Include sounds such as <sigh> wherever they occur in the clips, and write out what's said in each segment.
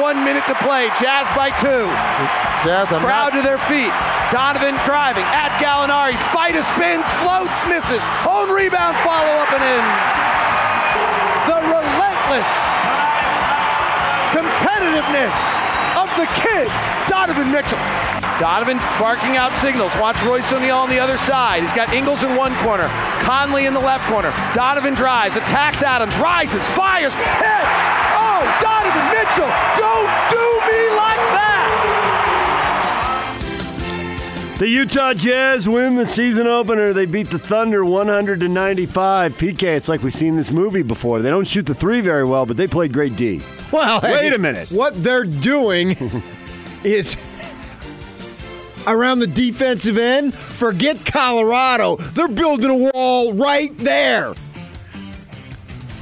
One minute to play. Jazz by two. Jazz, I'm Crowd not, to their feet. Donovan driving at Gallinari. Spider spins, floats, misses. Own rebound, follow up and in. The relentless competitiveness of the kid, Donovan Mitchell. Donovan barking out signals. Watch Royce O'Neale on the other side. He's got Ingles in one corner, Conley in the left corner. Donovan drives, attacks Adams, rises, fires, hits. Donovan Mitchell, don't do me like that. The Utah Jazz win the season opener. They beat the Thunder 100 to 95. PK, it's like we've seen this movie before. They don't shoot the three very well, but they played great D. well, Wait hey, a minute. What they're doing <laughs> is around the defensive end. Forget Colorado. They're building a wall right there.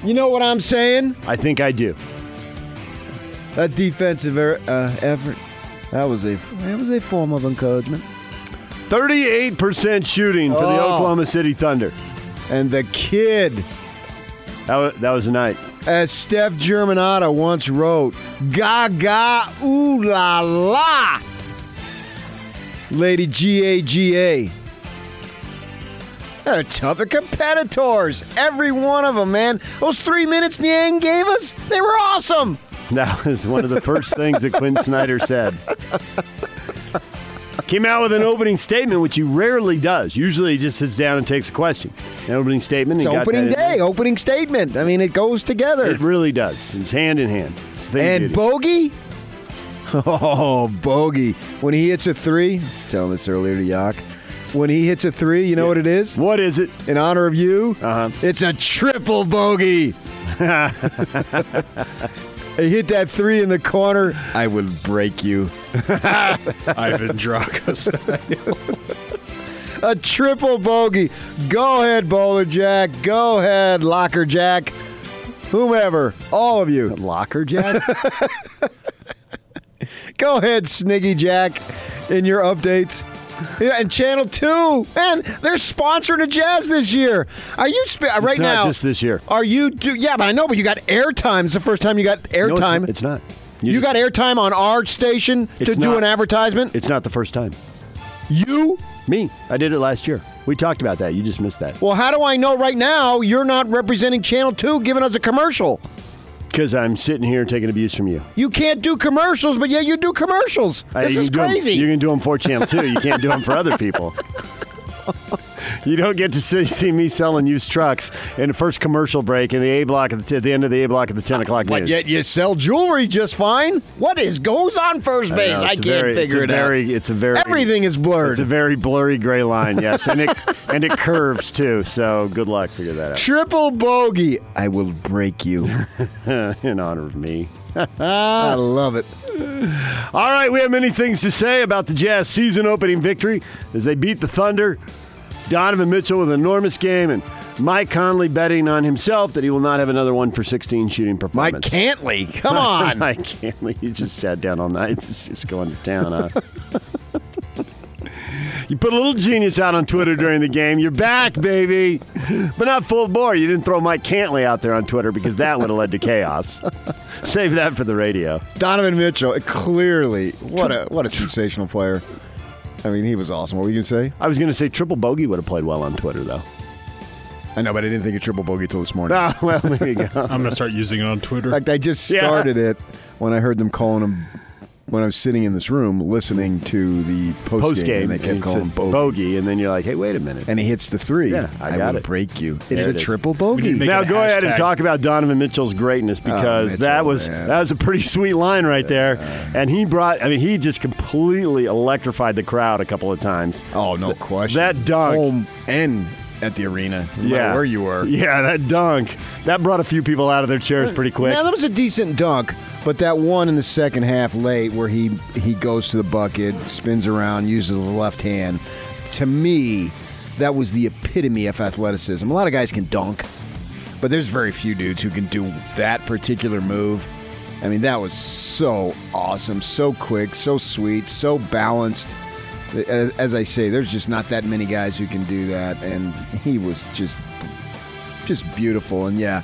You know what I'm saying? I think I do. That defensive er- uh, effort. That was a that was a form of encouragement. 38% shooting for the Oh. Oklahoma City Thunder. And the kid, That was, that was a night. as Steph Germanotta once wrote, "Gaga ooh la la." Lady G A G A. They're tougher competitors. Every one of them, man. Those three minutes Niang gave us, they were awesome. <laughs> That was one of the first things that Quin Snyder said. Came out with an opening statement, which he rarely does. Usually he just sits down and takes a question. An opening statement. It's opening in day, opening statement. I mean, it goes together. It really does. It's hand in hand. It's And. Bogey? <laughs> Oh, Bogey. When he hits a three, I was telling this earlier to Yak. When he hits a three, you know what it is? What is it? In honor of you? Uh-huh. It's a triple bogey. <laughs> he hit that three in the corner. I will break you. <laughs> Ivan Drago style. <laughs> A triple bogey. Go ahead, Bowler Jack. Go ahead, Locker Jack. Whomever. All of you. Locker Jack? <laughs> Go ahead, Sniggy Jack, in your updates. <laughs> Yeah, and Channel 2, man, they're sponsoring the Jazz this year. Are you sp- uh, right not now? just this year. Are you do Yeah, but I know, but you got airtime. It's the first time you got airtime. No, it's- it's, not. you just- got airtime on our station to It's do an advertisement? It's not the first time. you? Me. I did it last year. We talked about that. You just missed that. Well, how do I know right now you're not representing Channel 2 giving us a commercial? Because I'm sitting here taking abuse from you. You can't do commercials, but yeah, you do commercials. Uh, This you is can do 'em- crazy. you can do them for Channel 2. You can't do them for other people. <laughs> You don't get to see, see me selling used trucks in the first commercial break in the A block at the, at the end of the A block at the 10 o'clock But news. yet you sell jewelry just fine. What is goes on first I base? know, I, can't very- figure it's it very, out. It's a very Everything is blurred. It's a very blurry gray line, yes, and it and it curves too. So good luck figure that out. Triple bogey. I will break you. <laughs> in honor of me. <laughs> I love it. All right, we have many things to say about the Jazz season opening victory as they beat the Thunder. Donovan Mitchell with an enormous game, and Mike Conley betting on himself that he will not have another one for 16 shooting performance. Mike. Cantley. Come <laughs> on. Mike Cantley, he just sat down all night. <laughs> He's just going to town, huh? <laughs> you put a little genius out on Twitter during the game. You're back, baby. But not full bore. You didn't throw Mike Cantley out there on Twitter because that would have led to chaos. Save that for the radio. Donovan Mitchell, clearly, what a what a sensational player. I mean, he was awesome. What were you gonna say? I was going to say Triple Bogey would have played well on Twitter, though. I know, but I didn't think of triple bogey till this morning. <laughs> Ah, well, there you go. <laughs> I'm gonna start using it on Twitter. In fact, I just Yeah. started it when I heard them calling him when I was sitting in this room listening to the post, Post game, game, and they kept he calling him bogey. bogey, and then you're like, hey, wait a minute. and he hits the three. Yeah, I got will it. break you. There It's a it is. triple bogey. now it a go ahead and talk about Donovan Mitchell's greatness because Oh, Mitchell, that was man. that was a pretty <laughs> sweet line right there, and he brought. I mean, he just completely electrified the crowd a couple of times. Oh, no question. that dunk. Home and at the arena, no yeah, where you were. Yeah, that dunk that brought a few people out of their chairs pretty quick. Now that was a decent dunk, but that one in the second half late where he he goes to the bucket, spins around, uses the left hand. To me, that was the epitome of athleticism. A lot of guys can dunk, but there's very few dudes who can do that particular move. I mean, that was so awesome, so quick, so sweet, so balanced. As, as I say, there's just not that many guys who can do that, and <laughs> he was just just beautiful. And yeah,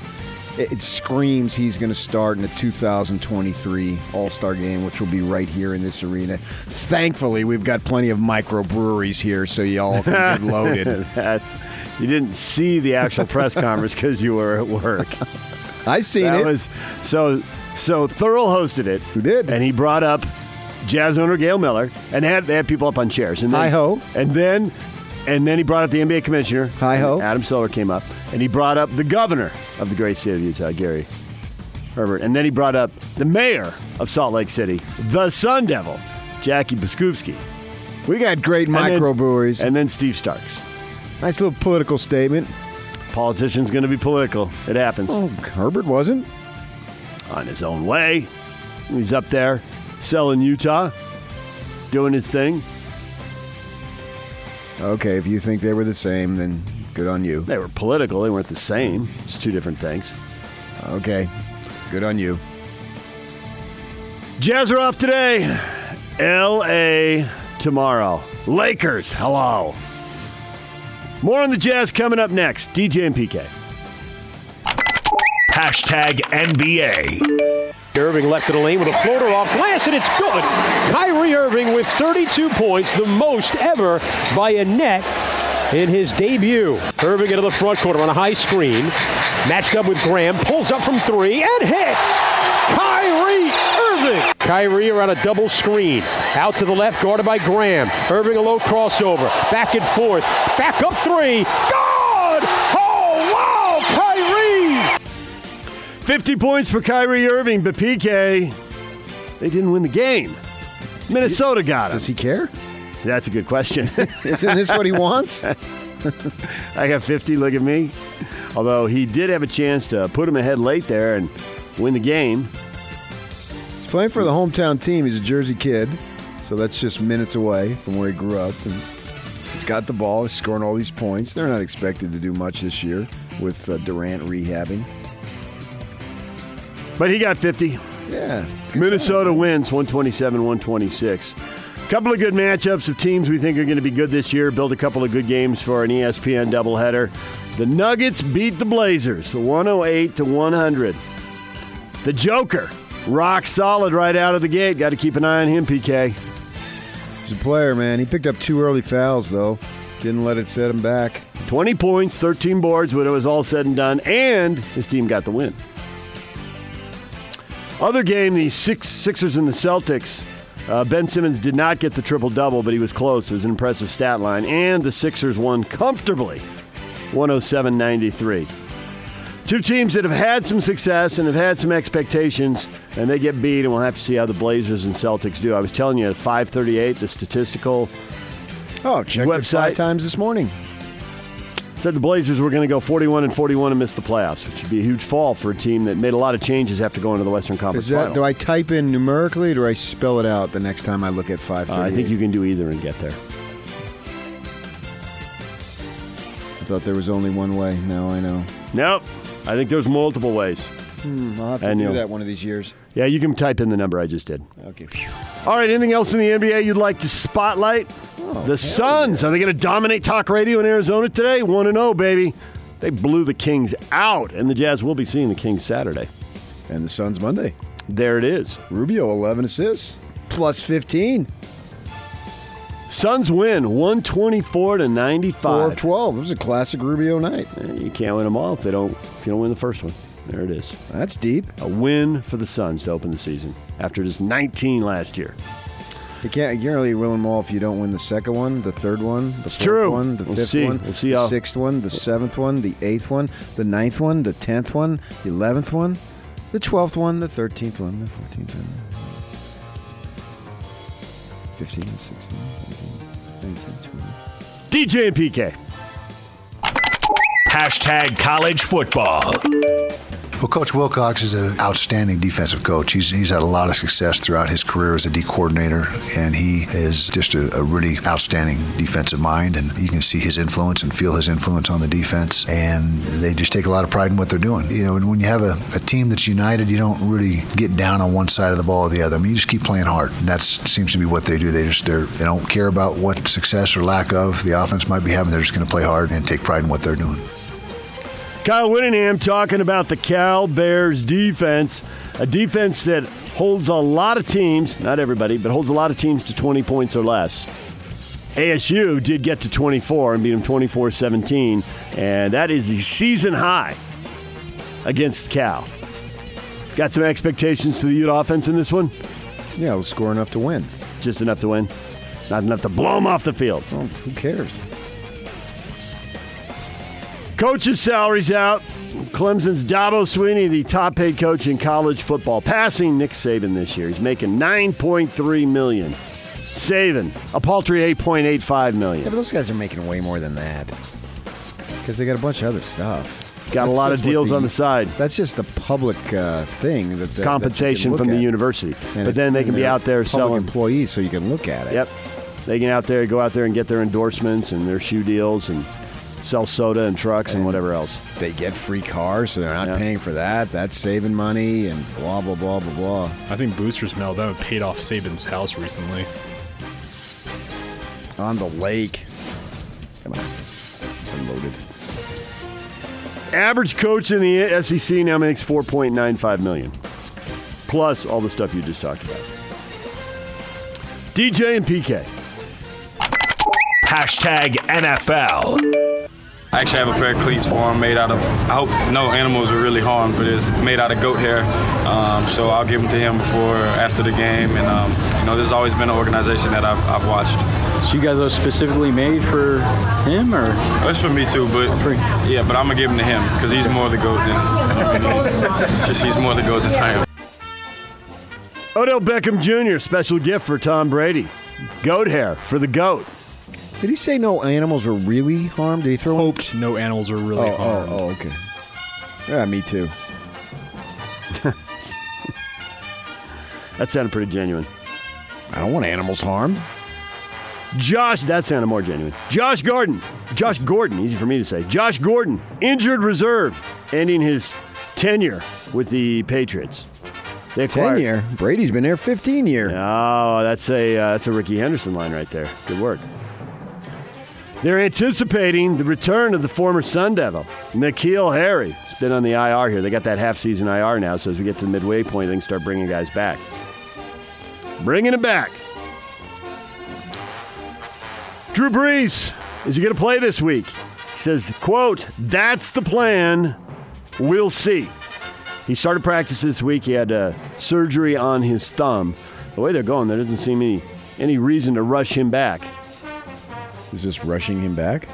it, it screams he's going to start in the 2023 All Star Game, which will be right here in this arena. Thankfully, we've got plenty of microbreweries here, so y'all can get <laughs> loaded. That's you didn't see the actual press conference because you were at work. <laughs> I seen That it. was so so Thurl hosted it. Who did? And he brought up Jazz owner Gail Miller and they had they had people up on chairs. And then, Hi-ho. And then and then he brought up the NBA commissioner. Hi-ho. Adam Silver came up and he brought up the governor of the great state of Utah, Gary Herbert. And then he brought up the mayor of Salt Lake City, the Sun Devil, Jackie Biskupski. we got great And microbreweries. And then Steve Starks. nice little political statement. Politician's going to be political. It happens. Oh, Herbert wasn't. On his own way. He's up there selling Utah, doing his thing. Okay, if you think they were the same, then good on you. They were political, they weren't the same. It's two different things. Okay, good on you. Jazz are off today. LA tomorrow. Lakers, hello. More on the Jazz coming up next. DJ and PK. Hashtag NBA. Irving left of the lane with a floater off glass, and it's good. Kyrie Irving with 32 points, the most ever by a net in his debut. Irving into the front corner on a high screen, matched up with Graham, pulls up from three and hits. Kyrie Irving. Kyrie around a double screen, out to the left, guarded by Graham. Irving a low crossover, back and forth, back up three. God! 50 points for Kyrie Irving, but PK, they didn't win the game. Minnesota got him. Does he care? That's a good question. <laughs> Isn't this what he wants? <laughs> I got 50, look at me. Although he did have a chance to put him ahead late there and win the game. He's playing for the hometown team. He's a Jersey kid, so that's just minutes away from where he grew up. And he's got the ball. He's scoring all these points. They're not expected to do much this year with uh, Durant rehabbing. But he got 50. Yeah, Minnesota wins 127 126. A Couple of good matchups of teams we think are going to be good this year. Build a couple of good games for an ESPN doubleheader. The Nuggets beat the Blazers 108 to 100. The Joker, rock solid right out of the gate. Got to keep an eye on him, PK. he's a player, man. He picked up two early fouls though. Didn't let it set him back. 20 points, 13 boards when it was all said and done, and his team got the win. Other game, the six, Sixers and the Celtics. Uh, ben Simmons did not get the triple double, but he was close. It was an impressive stat line, and the Sixers won comfortably 107 93. Two teams that have had some success and have had some expectations, and they get beat, and we'll have to see how the Blazers and Celtics do. I was telling you at 538, the statistical Oh, checked it Website. five times this morning. Said the Blazers were going to go 41 and 41 and miss the playoffs, which would be a huge fall for a team that made a lot of changes after going to the Western Conference Is that? Final. Do I type in numerically, or do I spell it out the next time I look at five? Uh, I think you can do either and get there. I thought there was only one way. Now I know. Nope. I think there's multiple ways. I'll have to And do that one of these years. Yeah, you can type in the number I just did. Okay. All right, anything else in the NBA you'd like to spotlight? Oh, the Suns, are they going to dominate talk radio in Arizona today? 1 0, baby. They blew the Kings out, and the Jazz will be seeing the Kings Saturday. And the Suns Monday. There it is. Rubio, 11 assists, plus 15, Suns win 124 to 95. of 12. It was a classic Rubio night. You can't win them all if they don't if you don't win the first one. There it is. That's deep. A win for the Suns to open the season after just 19 last year. You can't, you can't really win them all if you don't win the second one, the third one, the fourth true. one, the We'll fifth see. one, We'll see the how- sixth one, the seventh one, the eighth one, the ninth one, the tenth one, the eleventh one, the twelfth one, the thirteenth one, the fourteenth one, 15, 16, 17, 19, 20. DJ and PK. Hashtag college football. Well, Coach Wilcox is an outstanding defensive coach. He's, he's had a lot of success throughout his career as a D coordinator, and he is just a, a really outstanding defensive mind. And you can see his influence and feel his influence on the defense. And they just take a lot of pride in what they're doing. You know, when you have a, a team that's united, you don't really get down on one side of the ball or the other. I mean, you just keep playing hard. And that seems to be what they do. They just they're, they don't care about what success or lack of the offense might be having. They're just going to play hard and take pride in what they're doing. Kyle Whittingham talking about the Cal Bears defense, a defense that holds a lot of teams, not everybody, but holds a lot of teams to 20 points or less. ASU did get to 24 and beat them 24 17, and that is the season high against Cal. Got some expectations for the Ute offense in this one? Yeah, they'll score enough to win. Just enough to win? Not enough to blow them off the field. Well, who cares? Coach's salaries out. Clemson's Dabo Swinney, the top paid coach in college football, passing Nick Saban this year. He's making 9.3 million. Saban, a paltry 8.85 million. Yeah, but those guys are making way more than that because they got a bunch of other stuff. Got a lot of deals on the side. That's just the public uh, thing that, that Compensation that from look the university. And but it- then they can be out there public selling. employees, so you can look at it. Yep. They can out there go out there and get their endorsements and their shoe deals and sell soda and trucks and whatever else. They get free cars, so they're not Yeah. paying for that. That's saving money and blah blah blah blah blah. I think Boosters Alabama paid off Saban's house recently. On the lake. Come on, unloaded. Average coach in the SEC now makes 4.95 million, plus all the stuff you just talked about. DJ and PK. Hashtag NFL. I actually have a pair of cleats for him made out of, I hope no animals are really harmed, but it's made out of goat hair. Um, so I'll give them to him before, after the game. And, um, you know, this has always been an organization that I've, I've watched. So you guys are specifically made for him, or It's for me too, but yeah, but I'm going to give them to him because he's more the goat than, it's just he's more the goat than I am. Odell Beckham Jr., special gift for Tom Brady. Goat hair for the goat. Did he say no animals were really harmed? Did he throw? Hoped no animals were really Oh, oh, harmed. oh, okay. Yeah, me too. That sounded pretty genuine. I don't want animals harmed. Josh, that sounded more genuine. Josh Gordon. Josh Gordon, easy for me to say. Josh Gordon, injured reserve, ending his tenure with the Patriots. They acquired- Ten year. Brady's been there fifteen year. Oh, that's a uh, that's a Rickey Henderson line right there. Good work. They're anticipating the return of the former Sun Devil, N'Keal Harry. He's been on the IR here. They got that half season IR now, so as we get to the midway point, they can start bringing guys back. Bringing it back. Drew Brees, is he going to play this week? He says, quote, that's the plan. We'll see. He started practice this week. He had uh, surgery on his thumb. The way they're going, there doesn't seem any, any reason to rush him back. Is this rushing him back?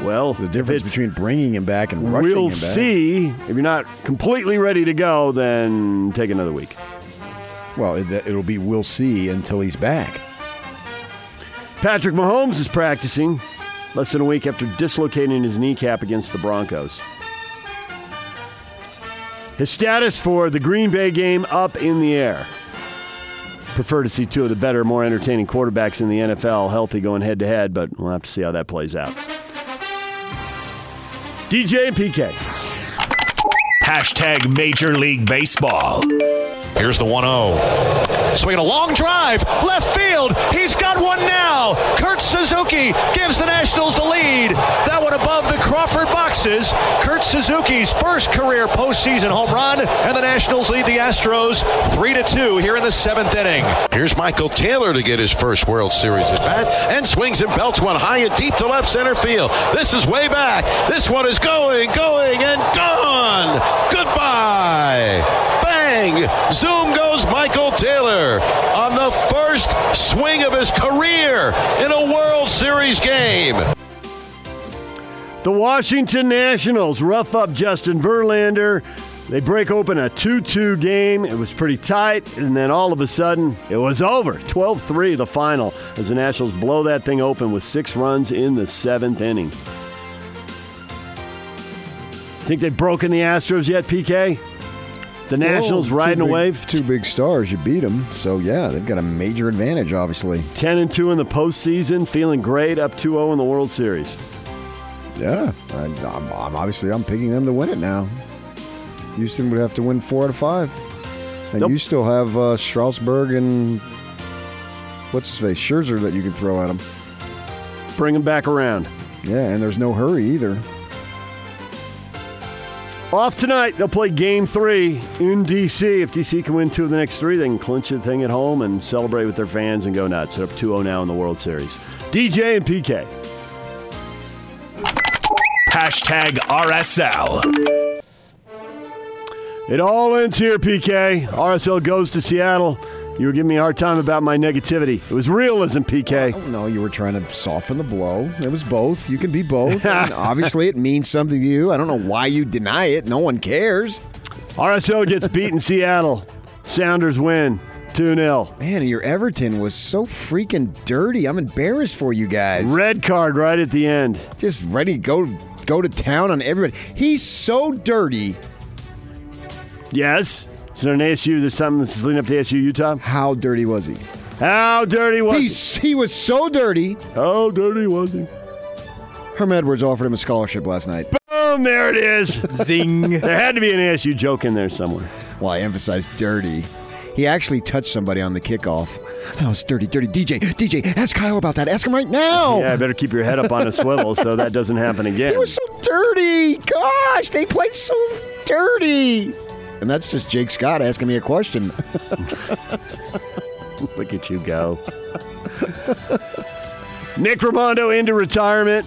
Well, The difference between bringing him back and rushing him back. we'll him back. see. If you're not completely ready to go, then take another week. Well, it, it'll be we'll see until he's back. Patrick Mahomes is practicing less than a week after dislocating his kneecap against the Broncos. His status for the Green Bay game up in the air. Prefer to see two of the better, more entertaining quarterbacks in the NFL healthy going head to head, but we'll have to see how that plays out. DJ and PK. Hashtag Major League Baseball. Here's the 1 0. Swinging a long drive, left field. He's got one now. Kurt Suzuki gives the Nationals the lead. That one above the Crawford boxes. Kurt Suzuki's first career postseason home run, and the Nationals lead the Astros 3 to 2 here in the seventh inning. Here's Michael Taylor to get his first World Series at bat and swings and belts one high and deep to left center field. This is way back. This one is going, going, and gone. Goodbye. Bang! Zoom goes Michael Taylor on the first swing of his career in a World Series game. The Washington Nationals rough up Justin Verlander. They break open a 2 2 game. It was pretty tight, and then all of a sudden, it was over. 12 3 the final as the Nationals blow that thing open with six runs in the seventh inning. Think they've broken the Astros yet, PK? The Nationals Well, riding a big- wave. Two big stars, you beat them. So yeah, they've got a major advantage, obviously. 10 and 2 in the postseason, feeling great, up 2 0 in the World Series. Yeah, I, I'm, I'm obviously I'm picking them to win it now. Houston would have to win four out of five, and Nope. you still have uh, Strasburg and what's his face Scherzer that you can throw at him. Bring them back around. Yeah, and there's no hurry either. Off tonight, they'll play game three in D.C. If D.C. can win two of the next three, they can clinch the thing at home and celebrate with their fans and go nuts. They're up 2 0 now in the World Series. DJ and PK. Hashtag RSL. It all ends here, PK. RSL goes to Seattle. You were giving me a hard time about my negativity. It was realism, PK. Oh, no, you were trying to soften the blow. It was both. You can be both. And <laughs> obviously, it means something to you. I don't know why you deny it. No one cares. RSL gets beat in <laughs> Seattle. Sounders win 2 0. Man, your Everton was so freaking dirty. I'm embarrassed for you guys. Red card right at the end. Just ready to go go to town on everybody. He's so dirty. Yes. Is there an ASU? There's something that's leading up to ASU Utah? How dirty was he? How dirty was He's, he was so dirty. How dirty was he? Herm Edwards offered him a scholarship last night. Boom, there it is. <laughs> Zing. there had to be an ASU joke in there somewhere. Well, I emphasized dirty. He actually touched somebody on the kickoff. That was dirty, dirty. DJ, DJ, ask Kyle about that. Ask him right now. Yeah, I better keep your head up on a swivel so that doesn't happen <laughs> again. He was so dirty. Gosh, they played so dirty. And that's just Jake Scott asking me a question. <laughs> Look at you go. Nick Rimando into retirement.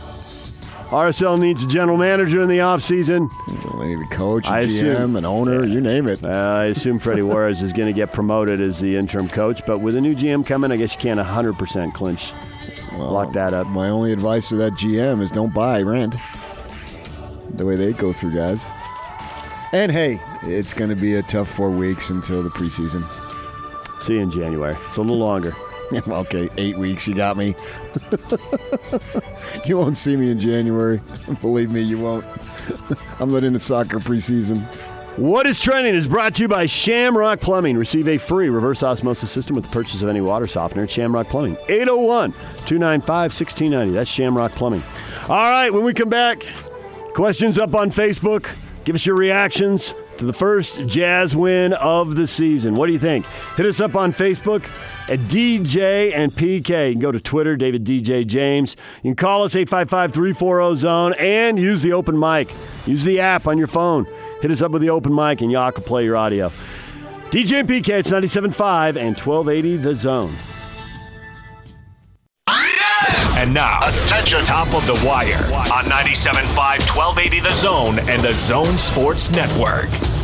RSL needs a general manager in the offseason. Maybe coach, I GM, assume- an owner, you name it. Uh, I assume Freddy <laughs> Juarez is going to get promoted as the interim coach, but with a new GM coming, I guess you can't 100% clinch. Lock that up. My only advice to that GM is don't buy rent. The way they go through guys. And hey, it's going to be a tough four weeks until the preseason. See you in January. It's a little longer. <laughs> okay, eight weeks. You got me. <laughs> you won't see me in January. <laughs> Believe me, you won't. I'm not into soccer preseason. What is trending is brought to you by Shamrock Plumbing. Receive a free reverse osmosis system with the purchase of any water softener at Shamrock Plumbing. 801 295 1690. That's Shamrock Plumbing. All right, when we come back, questions up on Facebook. Give us your reactions to the first Jazz win of the season. What do you think? Hit us up on Facebook at DJ and PK. You can go to Twitter, David DJ James. You can call us 855 340 Zone and use the open mic. Use the app on your phone. Hit us up with the open mic and y'all can play your audio. DJ and PK, it's 97.5 and 1280 The Zone. And now, attention, top of the wire on 97.5, 1280 The Zone and the Zone Sports Network.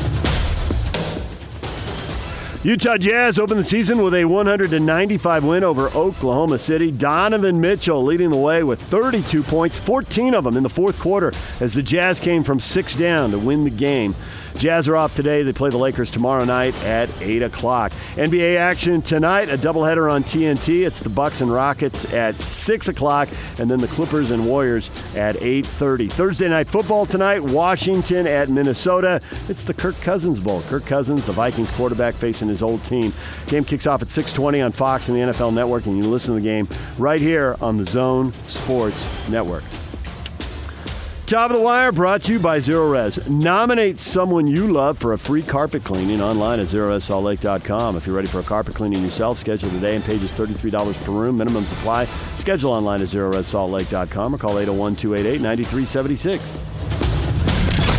Utah Jazz opened the season with a 195 win over Oklahoma City. Donovan Mitchell leading the way with 32 points, 14 of them in the fourth quarter as the Jazz came from six down to win the game. Jazz are off today. They play the Lakers tomorrow night at 8 o'clock. NBA action tonight, a doubleheader on TNT. It's the Bucks and Rockets at 6 o'clock, and then the Clippers and Warriors at 8.30. Thursday night football tonight, Washington at Minnesota. It's the Kirk Cousins Bowl. Kirk Cousins, the Vikings quarterback, facing his old team. Game kicks off at 6.20 on Fox and the NFL Network, and you listen to the game right here on the Zone Sports Network. Top of the Wire brought to you by Zerorez. Nominate someone you love for a free carpet cleaning online at ZerorezSaltLake.com. If you're ready for a carpet cleaning yourself, schedule today and just $33 per room. Minimum supply. Schedule online at ZerorezSaltLake.com or call 801 288 9376.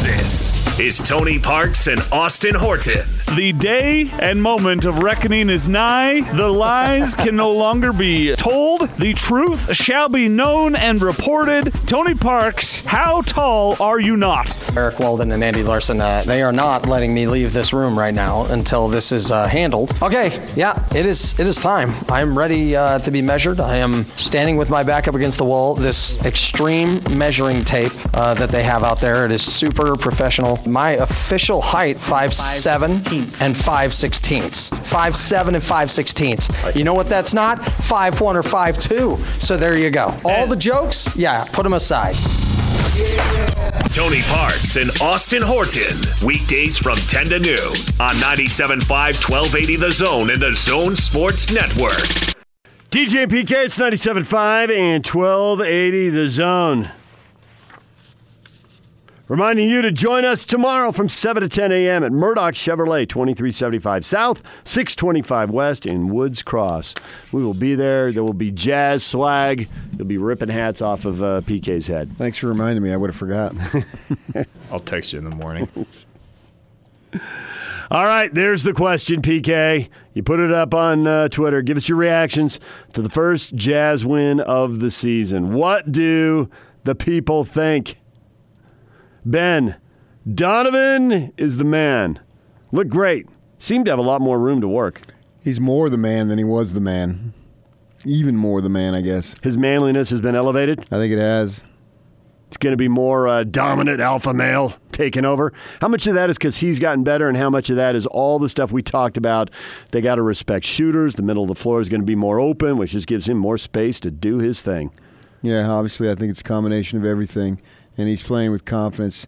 This is Tony Parks and Austin Horton. The day and moment of reckoning is nigh. The lies <laughs> can no longer be told. The truth shall be known and reported. Tony Parks, how tall are you not? Eric Walden and Andy Larsen, uh, they are not letting me leave this room right now until this is uh, handled. Okay, yeah, it is. It is time. I am ready uh, to be measured. I am standing with my back up against the wall. This extreme measuring tape uh, that they have out there. It is super professional. My official height five seven and five sixteenths. Five seven and five sixteenths. You know what? That's not five one or five two. So there you go. All the jokes, yeah, put them aside. Tony Parks and Austin Horton. Weekdays from 10 to noon on 97.5 1280 The Zone and the Zone Sports Network. DJ and PK, it's 97.5 and 1280 The Zone. Reminding you to join us tomorrow from 7 to 10 a.m. at Murdock Chevrolet, 2375 South, 625 West in Woods Cross. We will be there. There will be jazz swag. You'll be ripping hats off of uh, PK's head. Thanks for reminding me. I would have forgot. <laughs> I'll text you in the morning. <laughs> All right, there's the question, PK. You put it up on uh, Twitter. Give us your reactions to the first Jazz win of the season. What do the people think? Ben, Donovan is the man. Look great. Seemed to have a lot more room to work. He's more the man than he was the man. Even more the man, I guess. His manliness has been elevated. I think it has. It's going to be more uh, dominant alpha male taking over. How much of that is because he's gotten better, and how much of that is all the stuff we talked about? They got to respect shooters. The middle of the floor is going to be more open, which just gives him more space to do his thing. Yeah, obviously, I think it's a combination of everything, and he's playing with confidence.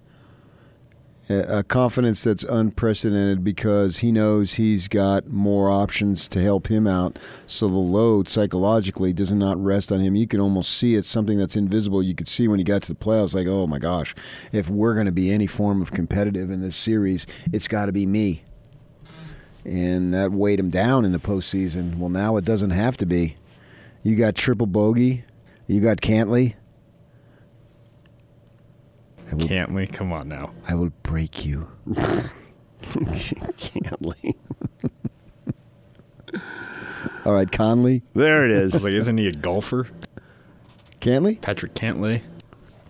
A a confidence that's unprecedented because he knows he's got more options to help him out. So the load psychologically does not rest on him. You can almost see it's something that's invisible. You could see when he got to the playoffs, like, oh my gosh, if we're going to be any form of competitive in this series, it's got to be me. And that weighed him down in the postseason. Well, now it doesn't have to be. You got triple bogey. You got Cantley. Can't we? Come on now. I will break you. <laughs> Cantley. All right, Conley. There it is. I was like, isn't he a golfer? Cantley? Patrick Cantlay.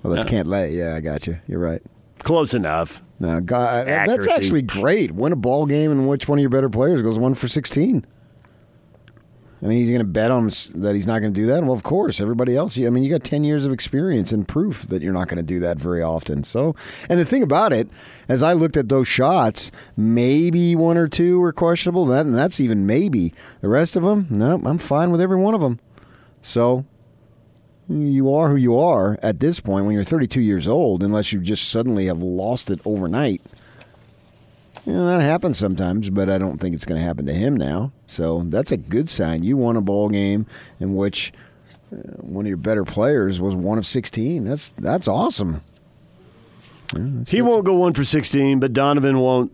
Oh, that's Cantley. Yeah, I got you. You're right. Close enough. No, God, uh, that's actually great. Win a ball game in which one of your better players goes one for 16. I mean, he's going to bet on that he's not going to do that. Well, of course, everybody else. I mean, you got 10 years of experience and proof that you're not going to do that very often. So, and the thing about it, as I looked at those shots, maybe one or two were questionable. That, and that's even maybe. The rest of them, no, I'm fine with every one of them. So, you are who you are at this point when you're 32 years old, unless you just suddenly have lost it overnight. You know, that happens sometimes, but I don't think it's going to happen to him now. So that's a good sign. You won a ball game in which uh, one of your better players was one of 16. That's that's awesome. He won't go one for 16, but Donovan won't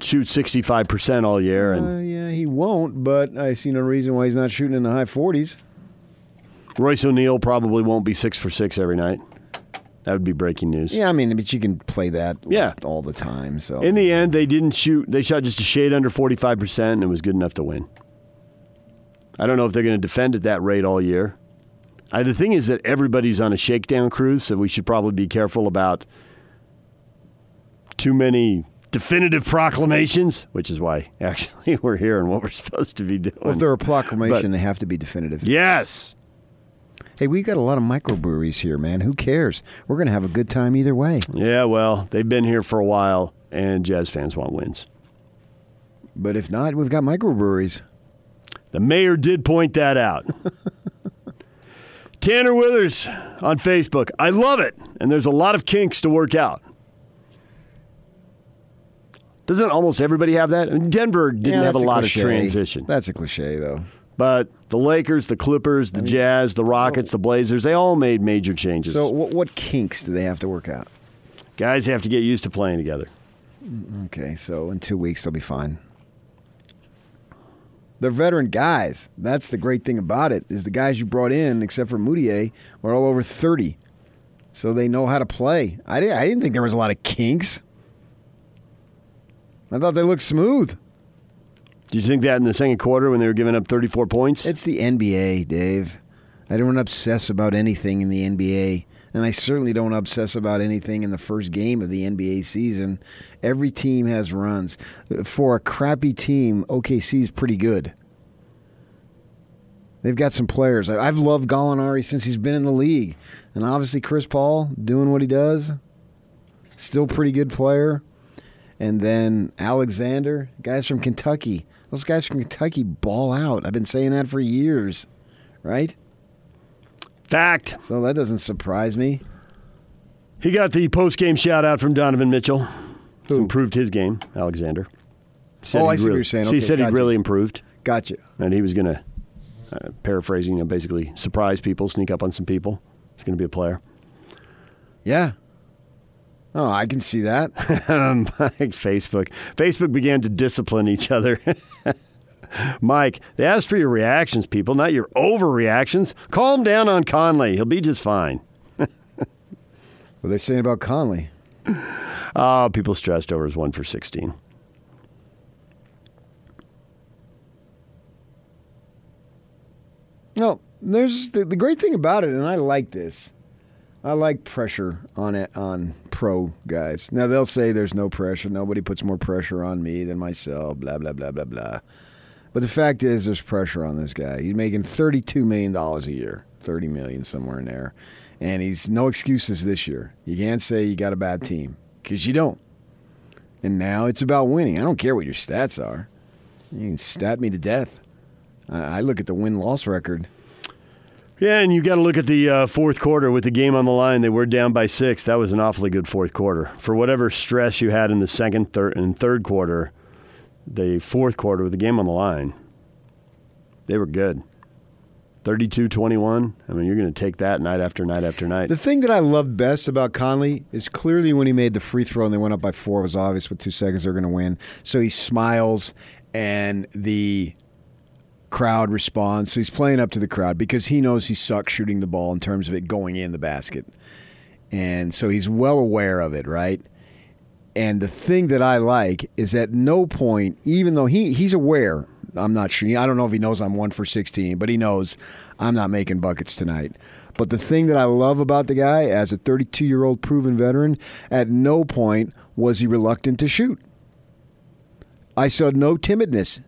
shoot 65% all year. And Uh, yeah, he won't, but I see no reason why he's not shooting in the high 40s. Royce O'Neale probably won't be six for six every night. That would be breaking news. Yeah, I mean, but you can play that Yeah. all the time. So In the end, they didn't shoot. They shot just a shade under 45%, and it was good enough to win. I don't know if they're going to defend at that rate all year. Uh, the thing is that everybody's on a shakedown cruise, so we should probably be careful about too many definitive proclamations, which is why <laughs> actually we're here and what we're supposed to be doing. if they're a proclamation, But- they have to be definitive. yes. Hey, we've got a lot of microbreweries here, man. Who cares? We're going to have a good time either way. Yeah, well, they've been here for a while, and Jazz fans want wins. But if not, we've got microbreweries. The mayor did point that out. <laughs> Tanner Withers on Facebook. I love it, and there's a lot of kinks to work out. Doesn't almost everybody have that? I mean, Denver didn't Yeah, have a that's lot cliche. of transition. That's a cliche, though. But the Lakers, the Clippers, the Jazz, the Rockets, oh. the Blazers, they all made major changes. So, what, what kinks do they have to work out? Guys have to get used to playing together. Okay, so in two weeks they'll be fine. They're veteran guys. That's the great thing about it is the guys you brought in, except for Mudiay, were all over thirty, so they know how to play. I didn't. I didn't think there was a lot of kinks. I thought they looked smooth. Did you think that in the second quarter when they were giving up 34 points? It's the NBA, Dave. I don't obsess about anything in the NBA, and I certainly don't obsess about anything in the first game of the NBA season. Every team has runs. For a crappy team, OKC is pretty good. They've got some players. I've loved Gallinari since he's been in the league, and obviously Chris Paul doing what he does, still pretty good player. And then Alexander, guys from Kentucky. Those guys from Kentucky ball out. I've been saying that for years, right? Fact. So that doesn't surprise me. He got the post game shout out from Donovan Mitchell, who improved his game, Alexander. Said Oh, I see what really- you're saying. so he said gotcha. he'd really improved. Gotcha. And he was going to, uh, paraphrasing, you know, basically surprise people, sneak up on some people. He's going to be a player. Yeah. Oh, I can see that. <laughs> Facebook. Facebook began to discipline each other. <laughs> Mike, they asked for your reactions, people, not your overreactions. Calm down on Conley. He'll be just fine. <laughs> What are they saying about Conley? Oh, people stressed over his one for 16. No, there's the, the great thing about it, and I like this. I like pressure on it on pro guys. Now they'll say there's no pressure. Nobody puts more pressure on me than myself. Blah blah blah blah blah. But the fact is, there's pressure on this guy. He's making thirty-two million dollars a year, thirty million somewhere in there, and he's no excuses this year. You can't say you got a bad team because you don't. And now it's about winning. I don't care what your stats are. You can stat me to death. I look at the win-loss record. Yeah, and you got to look at the uh, fourth quarter with the game on the line. They were down by six. That was an awfully good fourth quarter. For whatever stress you had in the second, third, and third quarter, the fourth quarter with the game on the line, they were good. 32 21. I mean, you're going to take that night after night after night. The thing that I loved best about Conley is clearly when he made the free throw and they went up by four, it was obvious with two seconds they're going to win. So he smiles and the crowd responds. So he's playing up to the crowd because he knows he sucks shooting the ball in terms of it going in the basket. And so he's well aware of it, right? And the thing that I like is at no point, even though he, he's aware, I'm not sure. I don't know if he knows I'm one for 16, but he knows I'm not making buckets tonight. But the thing that I love about the guy, as a 32 year old proven veteran, at no point was he reluctant to shoot. I saw no timidness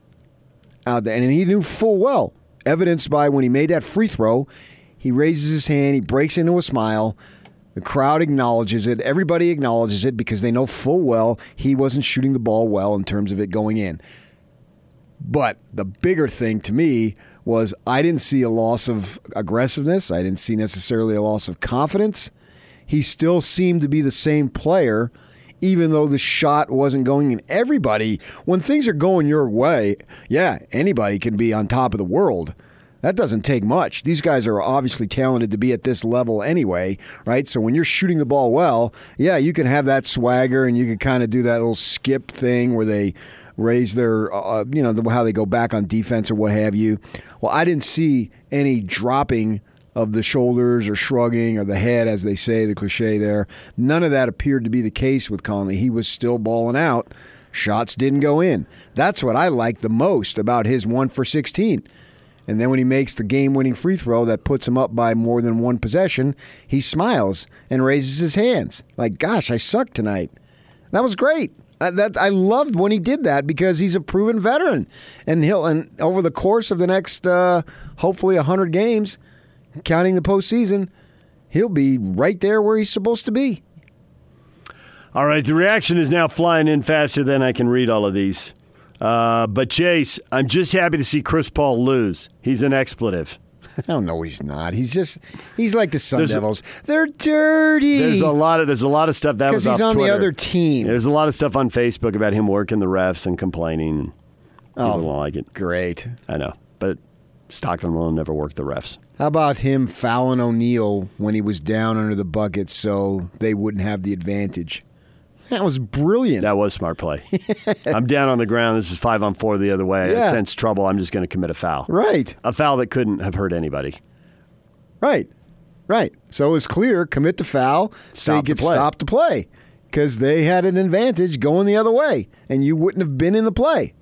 out there, and he knew full well, evidenced by when he made that free throw, he raises his hand, he breaks into a smile. The crowd acknowledges it. Everybody acknowledges it because they know full well he wasn't shooting the ball well in terms of it going in. But the bigger thing to me was I didn't see a loss of aggressiveness. I didn't see necessarily a loss of confidence. He still seemed to be the same player, even though the shot wasn't going in. Everybody, when things are going your way, yeah, anybody can be on top of the world. That doesn't take much. These guys are obviously talented to be at this level anyway, right? So when you're shooting the ball well, yeah, you can have that swagger and you can kind of do that little skip thing where they raise their, uh, you know, how they go back on defense or what have you. Well, I didn't see any dropping of the shoulders or shrugging or the head, as they say, the cliche there. None of that appeared to be the case with Conley. He was still balling out. Shots didn't go in. That's what I like the most about his one for 16. And then when he makes the game winning free throw that puts him up by more than one possession, he smiles and raises his hands. Like, gosh, I sucked tonight. That was great. I, that I loved when he did that because he's a proven veteran, and he'll and over the course of the next uh, hopefully hundred games, counting the postseason, he'll be right there where he's supposed to be. All right, the reaction is now flying in faster than I can read all of these. Uh, but Chase, I'm just happy to see Chris Paul lose. He's an expletive. <laughs> Oh no, he's not. He's just he's like the Sun There's a- Devils. They're dirty. There's a lot of there's a lot of stuff that was he's on the other team. There's a lot of stuff on Facebook about him working the refs and complaining. People Oh, don't like it. Great. I know, but Stockton will never work the refs. How about him fouling O'Neale when he was down under the bucket so they wouldn't have the advantage? That was brilliant. That was smart play. <laughs> I'm down on the ground. This is five on four the other way. Yeah. I sense trouble. I'm just going to commit a foul. Right. A foul that couldn't have hurt anybody. Right. Right. So it was clear commit to foul so you could play. stop the play because they had an advantage going the other way and you wouldn't have been in the play.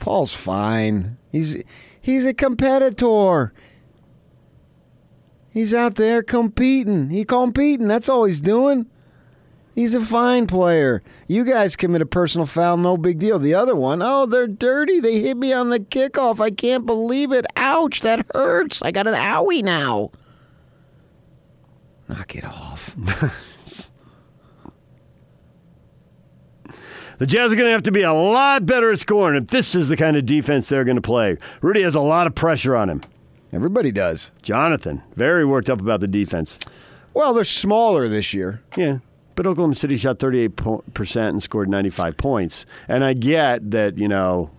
Paul's fine. He's he's a competitor. He's out there competing. He competing. That's all he's doing. He's a fine player. You guys commit a personal foul, no big deal. The other one, oh, they're dirty. They hit me on the kickoff. I can't believe it. Ouch, that hurts. I got an owie now. Knock it off. <laughs> The Jazz are going to have to be a lot better at scoring if this is the kind of defense they're going to play. Rudy has a lot of pressure on him. Everybody does. Jonathan, very worked up about the defense. Well, they're smaller this year. Yeah. But Oklahoma City shot 38% and scored 95 points. And I get that, you know,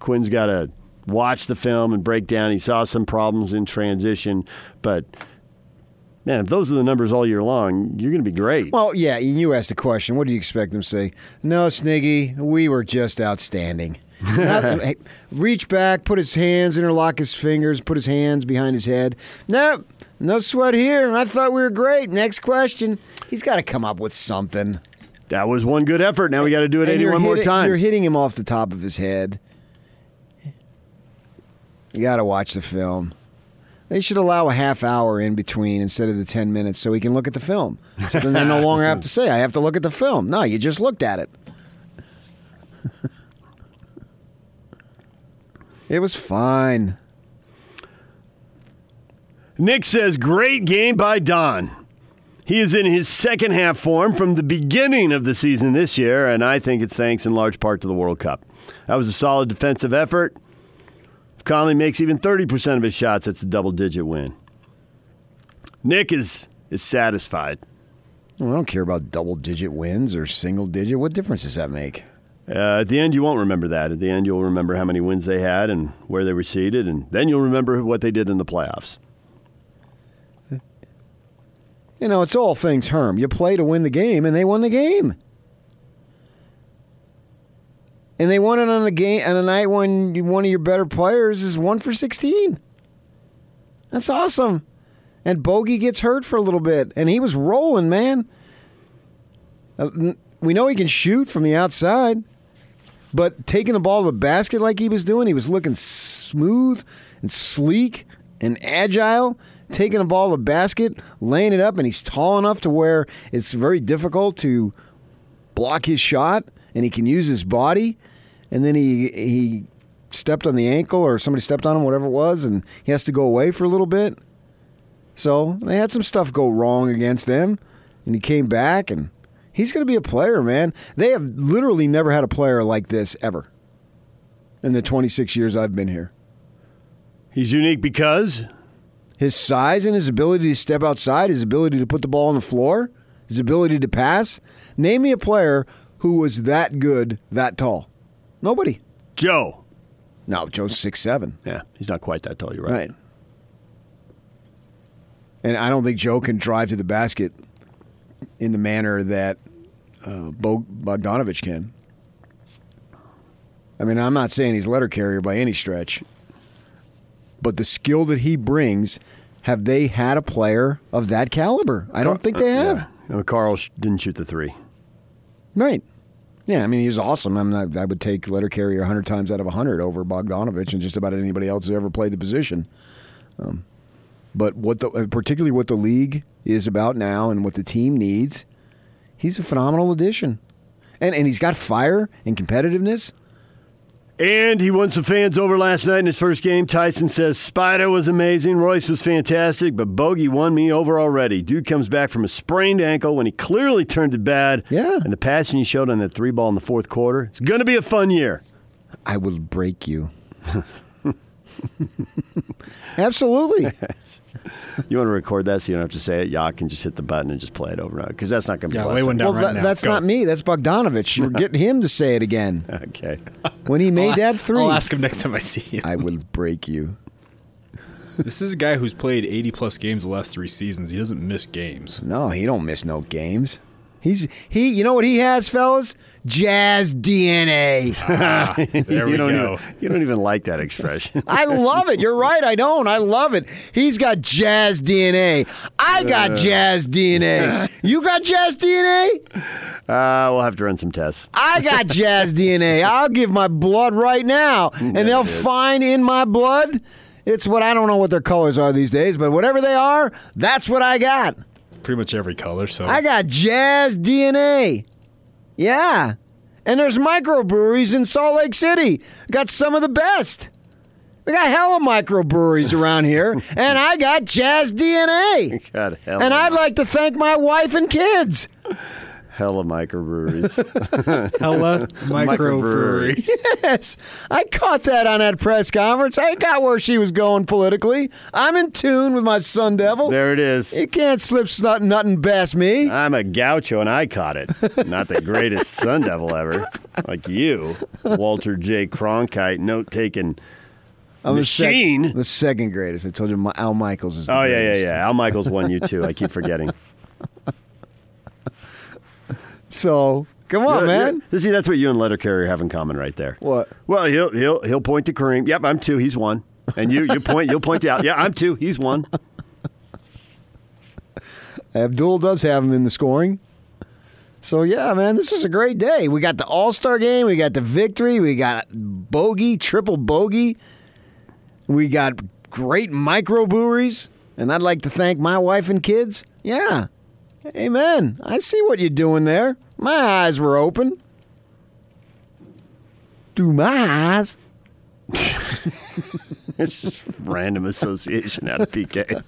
Quin's got to watch the film and break down. He saw some problems in transition. But, man, if those are the numbers all year long, you're going to be great. Well, yeah, and you asked the question. What do you expect them to say? No, Sniggy, we were just outstanding. <laughs> Not- hey, reach back, put his hands, interlock his fingers, put his hands behind his head. No, no sweat here. I thought we were great. Next question. He's got to come up with something. That was one good effort. Now we got to do it And you're 81 more times. You're hitting him off the top of his head. You got to watch the film. They should allow a half hour in between instead of the 10 minutes so we can look at the film. So then they no <laughs> longer have to say, I have to look at the film. No, you just looked at it. it was fine. Nick says, great game by Don. He is in his second half form from the beginning of the season this year, and I think it's thanks in large part to the World Cup. That was a solid defensive effort. If Conley makes even 30% of his shots, that's a double digit win. Nick is, is satisfied. I don't care about double digit wins or single digit. What difference does that make? Uh, at the end, you won't remember that. At the end, you'll remember how many wins they had and where they were seated, and then you'll remember what they did in the playoffs. You know, it's all things Herm. You play to win the game, and they won the game. And they won it on a game on a night when one of your better players is one for sixteen. That's awesome. And Bogey gets hurt for a little bit, and he was rolling, man. Uh, We know he can shoot from the outside, but taking the ball to the basket like he was doing, he was looking smooth and sleek and agile. Taking the ball to the basket, laying it up, and he's tall enough to where it's very difficult to block his shot, and he can use his body. And then he he stepped on the ankle, or somebody stepped on him, whatever it was, and he has to go away for a little bit. So they had some stuff go wrong against them, and he came back, and he's going to be a player, man. They have literally never had a player like this ever in the 26 years I've been here. He's unique because his size and his ability to step outside, his ability to put the ball on the floor, his ability to pass. Name me a player who was that good, that tall. Nobody. Joe. No, Joe's six seven. Yeah, he's not quite that tall. You're right. Right. And I don't think Joe can drive to the basket in the manner that uh, Bo- Bogdanovich can. I mean, I'm not saying he's a letter carrier by any stretch, but the skill that he brings, have they had a player of that caliber? I don't think they have. Yeah. Uh, Karl sh- didn't shoot the three. Right. Yeah, I mean, he's awesome. I'm not, I would take letter carrier 100 times out of 100 over Bogdanovich and just about anybody else who ever played the position. Um, but what the, uh, particularly what the league is about now and what the team needs, he's a phenomenal addition. And, and he's got fire and competitiveness. And he won some fans over last night in his first game. Tyson says Spider was amazing, Royce was fantastic, but Bogey won me over already. Dude comes back from a sprained ankle when he clearly turned it bad. Yeah. And the passion he showed on that three ball in the fourth quarter. It's going to be a fun year. I will break you. <laughs> <laughs> Absolutely. <laughs> You want to record that so you don't have to say it? Y'all can just hit the button and just play it over because that's not going to be Yeah, the lay last one time. down well, right that, now. that's Go. not me. That's Bogdanovich. You're <laughs> getting him to say it again. Okay. When he made that 3 I'll ask him next time I see him. I will break you. This is a guy who's played 80 plus games the last three seasons. He doesn't miss games. No, he don't miss no games. He's he. You know what he has, fellas? Jazz DNA. There <laughs> we you don't go. Even, you don't even like that expression. I love it. You're right. I don't. I love it. He's got jazz DNA. I got jazz DNA. <laughs> You got jazz DNA? Uh, we'll have to run some tests. I got jazz DNA. I'll give my blood right now, <laughs> and they'll it is. find in my blood. It's what I don't know what their colors are these days, but whatever they are, that's what I got. Pretty much every color. So I got jazz DNA. Yeah. And there's microbreweries in Salt Lake City. Got some of the best. We got hella microbreweries around here, <laughs> and I got jazz DNA. God hell. And I'd like to thank my wife and kids. Hella microbreweries. <laughs> Hella <laughs> microbreweries. yes, I caught that on that press conference. I got where she was going politically. I'm in tune with my Sun Devil. There it is. You can't slip snot nothing past me. I'm a gaucho and I caught it. Not the greatest <laughs> Sun Devil ever. Like you, Walter J. Cronkite, note taking I'm the sec- machine. The, second greatest. I told you, my- Al Michaels is. The oh, yeah, yeah, greatest. yeah. Al Michaels won you too. I keep forgetting. So come on, Yeah, man. yeah. See, that's what you and Letter Carrier have in common right there. What? Well, he'll he'll he'll point to Kareem. Yep, I'm two. He's one. And you you point you'll point out. Yeah, I'm two. He's one. <laughs> Abdul does have him in the scoring. So yeah, man, this is a great day. We got the All Star game, we got the victory, we got bogey, triple bogey, we got great microbreweries, and I'd like to thank my wife and kids. Yeah, amen. I see what you're doing there. My eyes were open. Do my eyes? <laughs> It's just random association out of PK.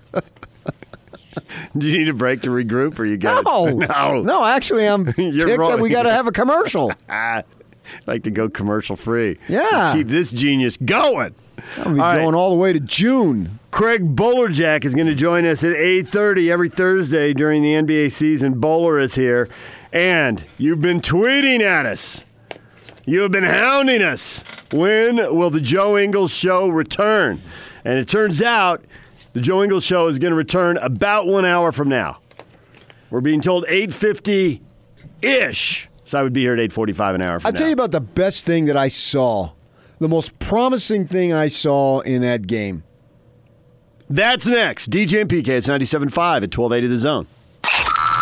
Do you need a break to regroup, or you got No, <laughs> no, no. Actually, I'm <laughs> You're that wrong. we got to have a commercial. Ah, like to go commercial free. Yeah. Let's keep this genius going. I'll be All right. going all the way to June. Craig Bolerjack is going to join us at 8:30 every Thursday during the NBA season. Boler is here, and you've been tweeting at us. You have been hounding us. When will the Joe Ingles show return? And it turns out the Joe Ingles show is going to return about 1 hour from now. We're being told 8:50 ish. So I would be here at 8:45 an hour I'll now. tell you about the best thing that I saw. The most promising thing I saw in that game. That's next. DJ and PK. It's 97.5 at 1280 The Zone.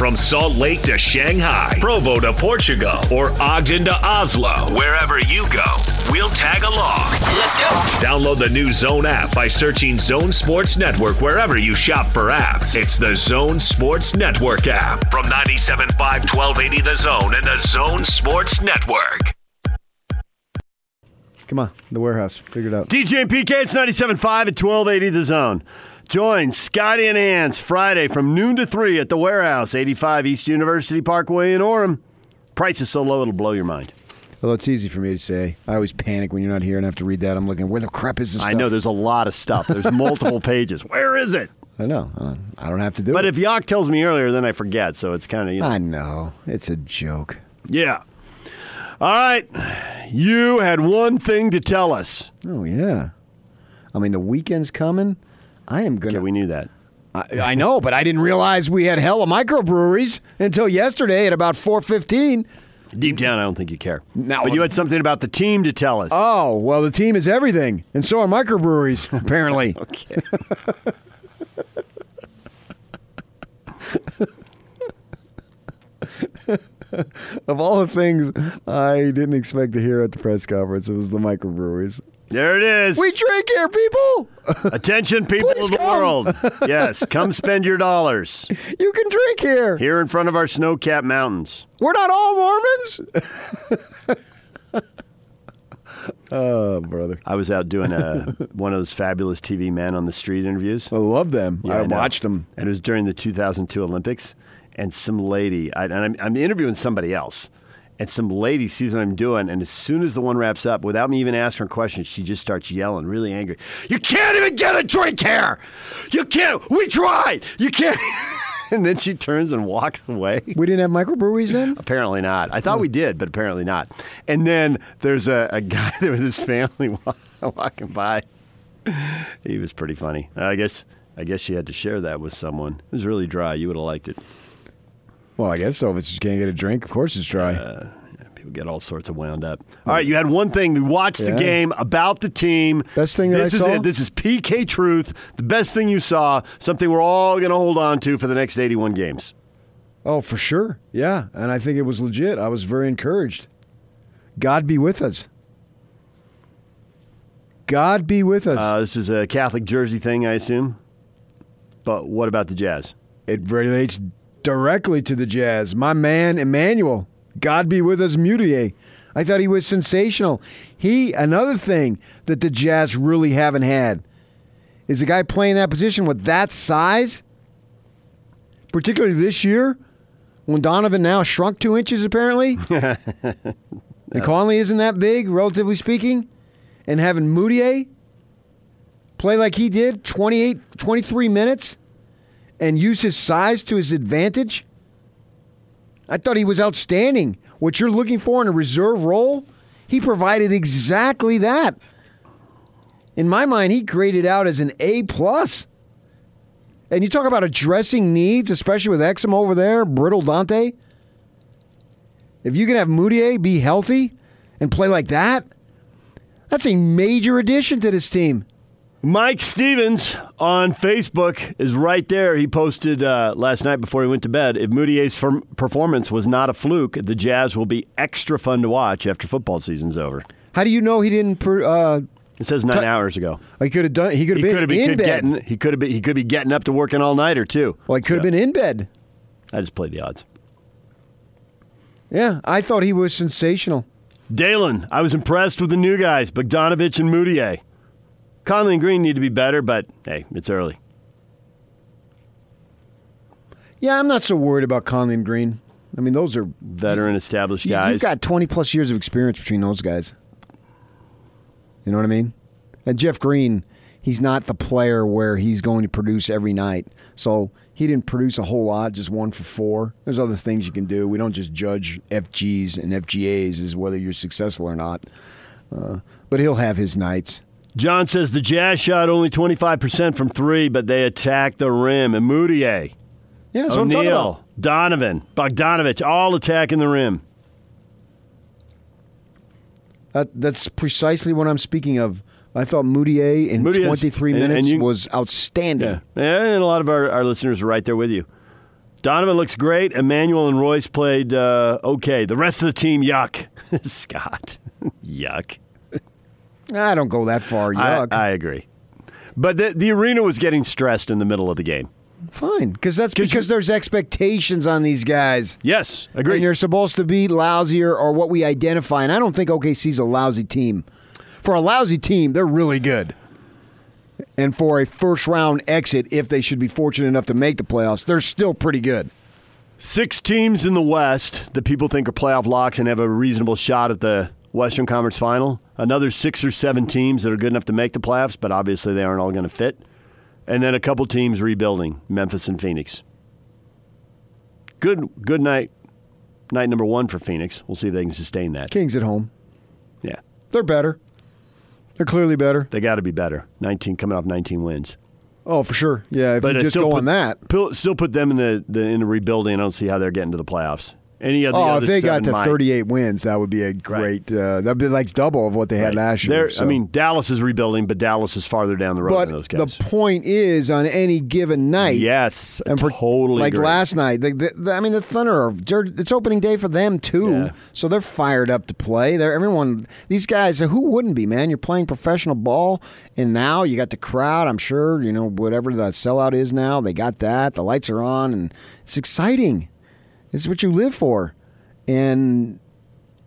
From Salt Lake to Shanghai, Provo to Portugal, or Ogden to Oslo, wherever you go, we'll tag along. Let's go. Download the new Zone app by searching Zone Sports Network wherever you shop for apps. It's the Zone Sports Network app from 97.5 1280 The Zone and the Zone Sports Network. Come on, the warehouse. Figure it out. DJ and PK, it's 97.5 at 1280 The Zone. Join Scotty and Ann's Friday from noon to 3 at the warehouse, 85 East University Parkway in Orem. Price is so low it'll blow your mind. Although it's easy for me to say. I always panic when you're not here and have to read that. I'm looking, where the crap is this I know there's a lot of stuff. There's <laughs> multiple pages. Where is it? I know. Uh, I don't have to do But it. But if Yock tells me earlier, then I forget. So it's kind of, you know. I know. It's a joke. Yeah. All right. You had one thing to tell us. Oh, yeah. I mean, the weekend's coming. I am going to. we knew that. I, I know, but I didn't realize we had hella microbreweries until yesterday at about 4.15. Deep down, I don't think you care. Now- but you had something about the team to tell us. Oh, well, the team is everything, and so are microbreweries, <laughs> apparently. <laughs> okay. <laughs> of all the things I didn't expect to hear at the press conference, it was the microbreweries. There it is. We drink here, people. <laughs> Attention, people Please of the come. world. <laughs> Yes, come spend your dollars You can drink here. here in front of our snow capped mountains. We're not all Mormons. <laughs> oh, brother. I was out doing uh, a, one of those fabulous TV man on the street interviews. I love them. I know. watched them. And it was during the 2002 Olympics. And some lady, I, and I'm, I'm interviewing somebody else. And some lady sees what I'm doing. And as soon as the one wraps up, without me even asking her questions, she just starts yelling, really angry. You can't even get a drink here. You can't. We tried. You can't. <laughs> and then she turns and walks away. We didn't have microbreweries then? Apparently not. I thought we did, but apparently not. And then there's a, a guy <laughs> there with his family <laughs> walking by. He was pretty funny. I guess I guess she had to share that with someone. It was really dry. You would have liked it. Well, I guess so. If it's just can't get a drink, of course it's dry. Uh, People get all sorts of wound up. All right, you had one thing. We watched the game about the team. Best thing this I is saw? it. This is PK Truth. The best thing you saw. Something we're all going to hold on to for the next 81 games. oh, for sure. Yeah. And I think it was legit. I was very encouraged. God be with us. God be with us. Uh, this is a Catholic Jersey thing, I assume. But what about the Jazz? it relates directly to the Jazz. My man, Emmanuel. God be with us, Mudiay. I thought he was sensational. He another thing that the Jazz really haven't had is a guy playing that position with that size, particularly this year when Donovan now shrunk two inches apparently. <laughs> and Conley isn't that big, relatively speaking, and having Mudiay play like he did 28, 23 minutes and use his size to his advantage. I thought he was outstanding. What you're looking for in a reserve role, he provided exactly that. In my mind, he graded out as an A plus. And you talk about addressing needs, especially with Exum over there, brittle Dante. If you can have Mudiay be healthy and play like that, that's a major addition to this team. Mike Stevens on Facebook is right there. He posted uh, last night before he went to bed. If Mudiay's performance was not a fluke, the Jazz will be extra fun to watch after football season's over. How do you know he didn't? Per, uh, it says nine t- hours ago. He could have done. He could have been in could bed. Getting, he could have been. He could be getting up to working all nighter too. Well, he could have So, been in bed. I just played the odds. Yeah, I thought he was sensational. Dalen, I was impressed with the new guys, Bogdanovich and Mudiay. Conley and Green need to be better, but hey, it's early. Yeah, I'm not so worried about Conley and Green. I mean, those are Veteran, established you- guys. You've got 20 plus years of experience between those guys. You know what I mean? And Jeff Green, he's not the player where he's going to produce every night. So he didn't produce a whole lot, just one for four. There's other things you can do. We don't just judge FGs and FGAs as whether you're successful or not. Uh, but he'll have his nights. John says the Jazz shot only 25% from three, but they attacked the rim. And Mudiay, Yeah, that's what I'm talking O'Neale. Donovan, Bogdanovich, all attacking the rim. That, that's precisely what I'm speaking of. I thought Mudiay in Mudiay's- 23 and- and minutes you- was outstanding. Yeah. yeah, and a lot of our, our listeners are right there with you. Donovan looks great. Emmanuel and Royce played uh, okay. The rest of the team, yuck. <laughs> Scott, <laughs> yuck. I don't go that far. I, Yuck. I agree. But the, the arena was getting stressed in the middle of the game. Fine, because that's because there's expectations on these guys. Yes, agree. And you're supposed to be lousier or what we identify. And I don't think OKC's a lousy team. For a lousy team, they're really good. And for a first round exit, if they should be fortunate enough to make the playoffs, they're still pretty good. Six teams in the West that people think are playoff locks and have a reasonable shot at the Western Conference Final. Another six or seven teams that are good enough to make the playoffs, but obviously they aren't all going to fit. And then a couple teams rebuilding, Memphis and Phoenix. Good, good night, night number one for Phoenix. We'll see if they can sustain that. Kings at home. Yeah, They're better. They're clearly better. they got to be better. Nineteen coming off nineteen wins. Oh, for sure. Yeah, if But you just go put, on that. Still put them in the, the in the rebuilding. I don't see how they're getting to the playoffs. Any of the Oh, if they got to might. 38 wins, that would be a great. Uh, that'd be like double of what they had last year. So. I mean, Dallas is rebuilding, but Dallas is farther down the road but than those the point is, on any given night, yes, and totally like agree. last night. I mean, the Thunder they're- it's opening day for them too, Yeah. so they're fired up to play. They're everyone. These guys, who wouldn't be? Man, you're playing professional ball, and now you got the crowd. I'm sure you know whatever the sellout is now. They got that. The lights are on, and it's exciting. This is what you live for, and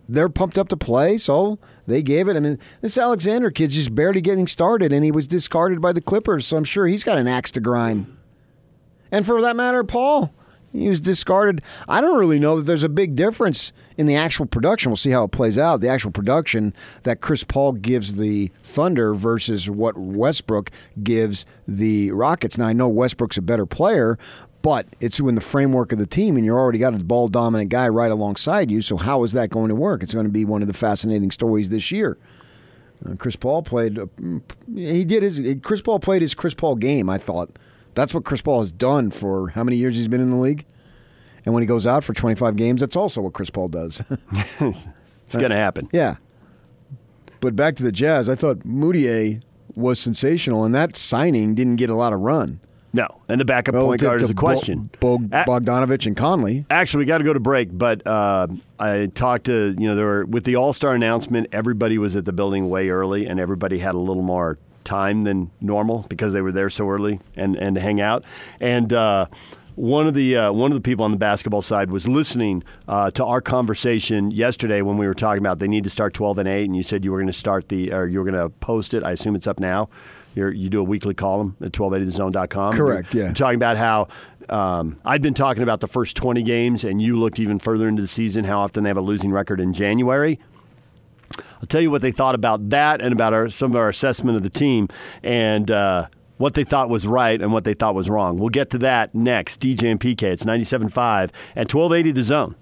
they're pumped up to play, so they gave it. I mean, this Alexander kid's just barely getting started, and he was discarded by the Clippers, so I'm sure he's got an axe to grind. And for that matter, Paul, he was discarded. I don't really know that there's a big difference in the actual production. We'll see how it plays out. The actual production that Chris Paul gives the Thunder versus what Westbrook gives the Rockets. Now, I know Westbrook's a better player, but it's in the framework of the team, and you're already got a ball dominant guy right alongside you. So, how is that going to work? It's going to be one of the fascinating stories this year. Uh, Chris Paul played. Uh, he did his. Chris Paul played his Chris Paul game. I thought that's what Chris Paul has done for how many years he's been in the league. And when he goes out for 25 games, that's also what Chris Paul does. <laughs> it's going to happen. yeah. But back to the Jazz, I thought Mudiay was sensational, and that signing didn't get a lot of run. No, and the backup point guard is a question. Bo- Bogdanovich and Conley. Actually, we got to go to break, but uh, I talked to you know there were with the All Star announcement. Everybody was at the building way early, and everybody had a little more time than normal because they were there so early and and to hang out. And uh, one of the uh, one of the people on the basketball side was listening uh, to our conversation yesterday when we were talking about they need to start 12 and 8 and you said you were going to start the or you were going to post it I assume it's up now You're, you do a weekly column at 1280thezone.com Correct, yeah. you're talking about how um, I'd been talking about the first 20 games and you looked even further into the season how often they have a losing record in January I'll tell you what they thought about that and about our, some of our assessment of the team and uh, what they thought was right and what they thought was wrong. We'll get to that next. DJ and PK, it's 97.5 and 1280 The Zone.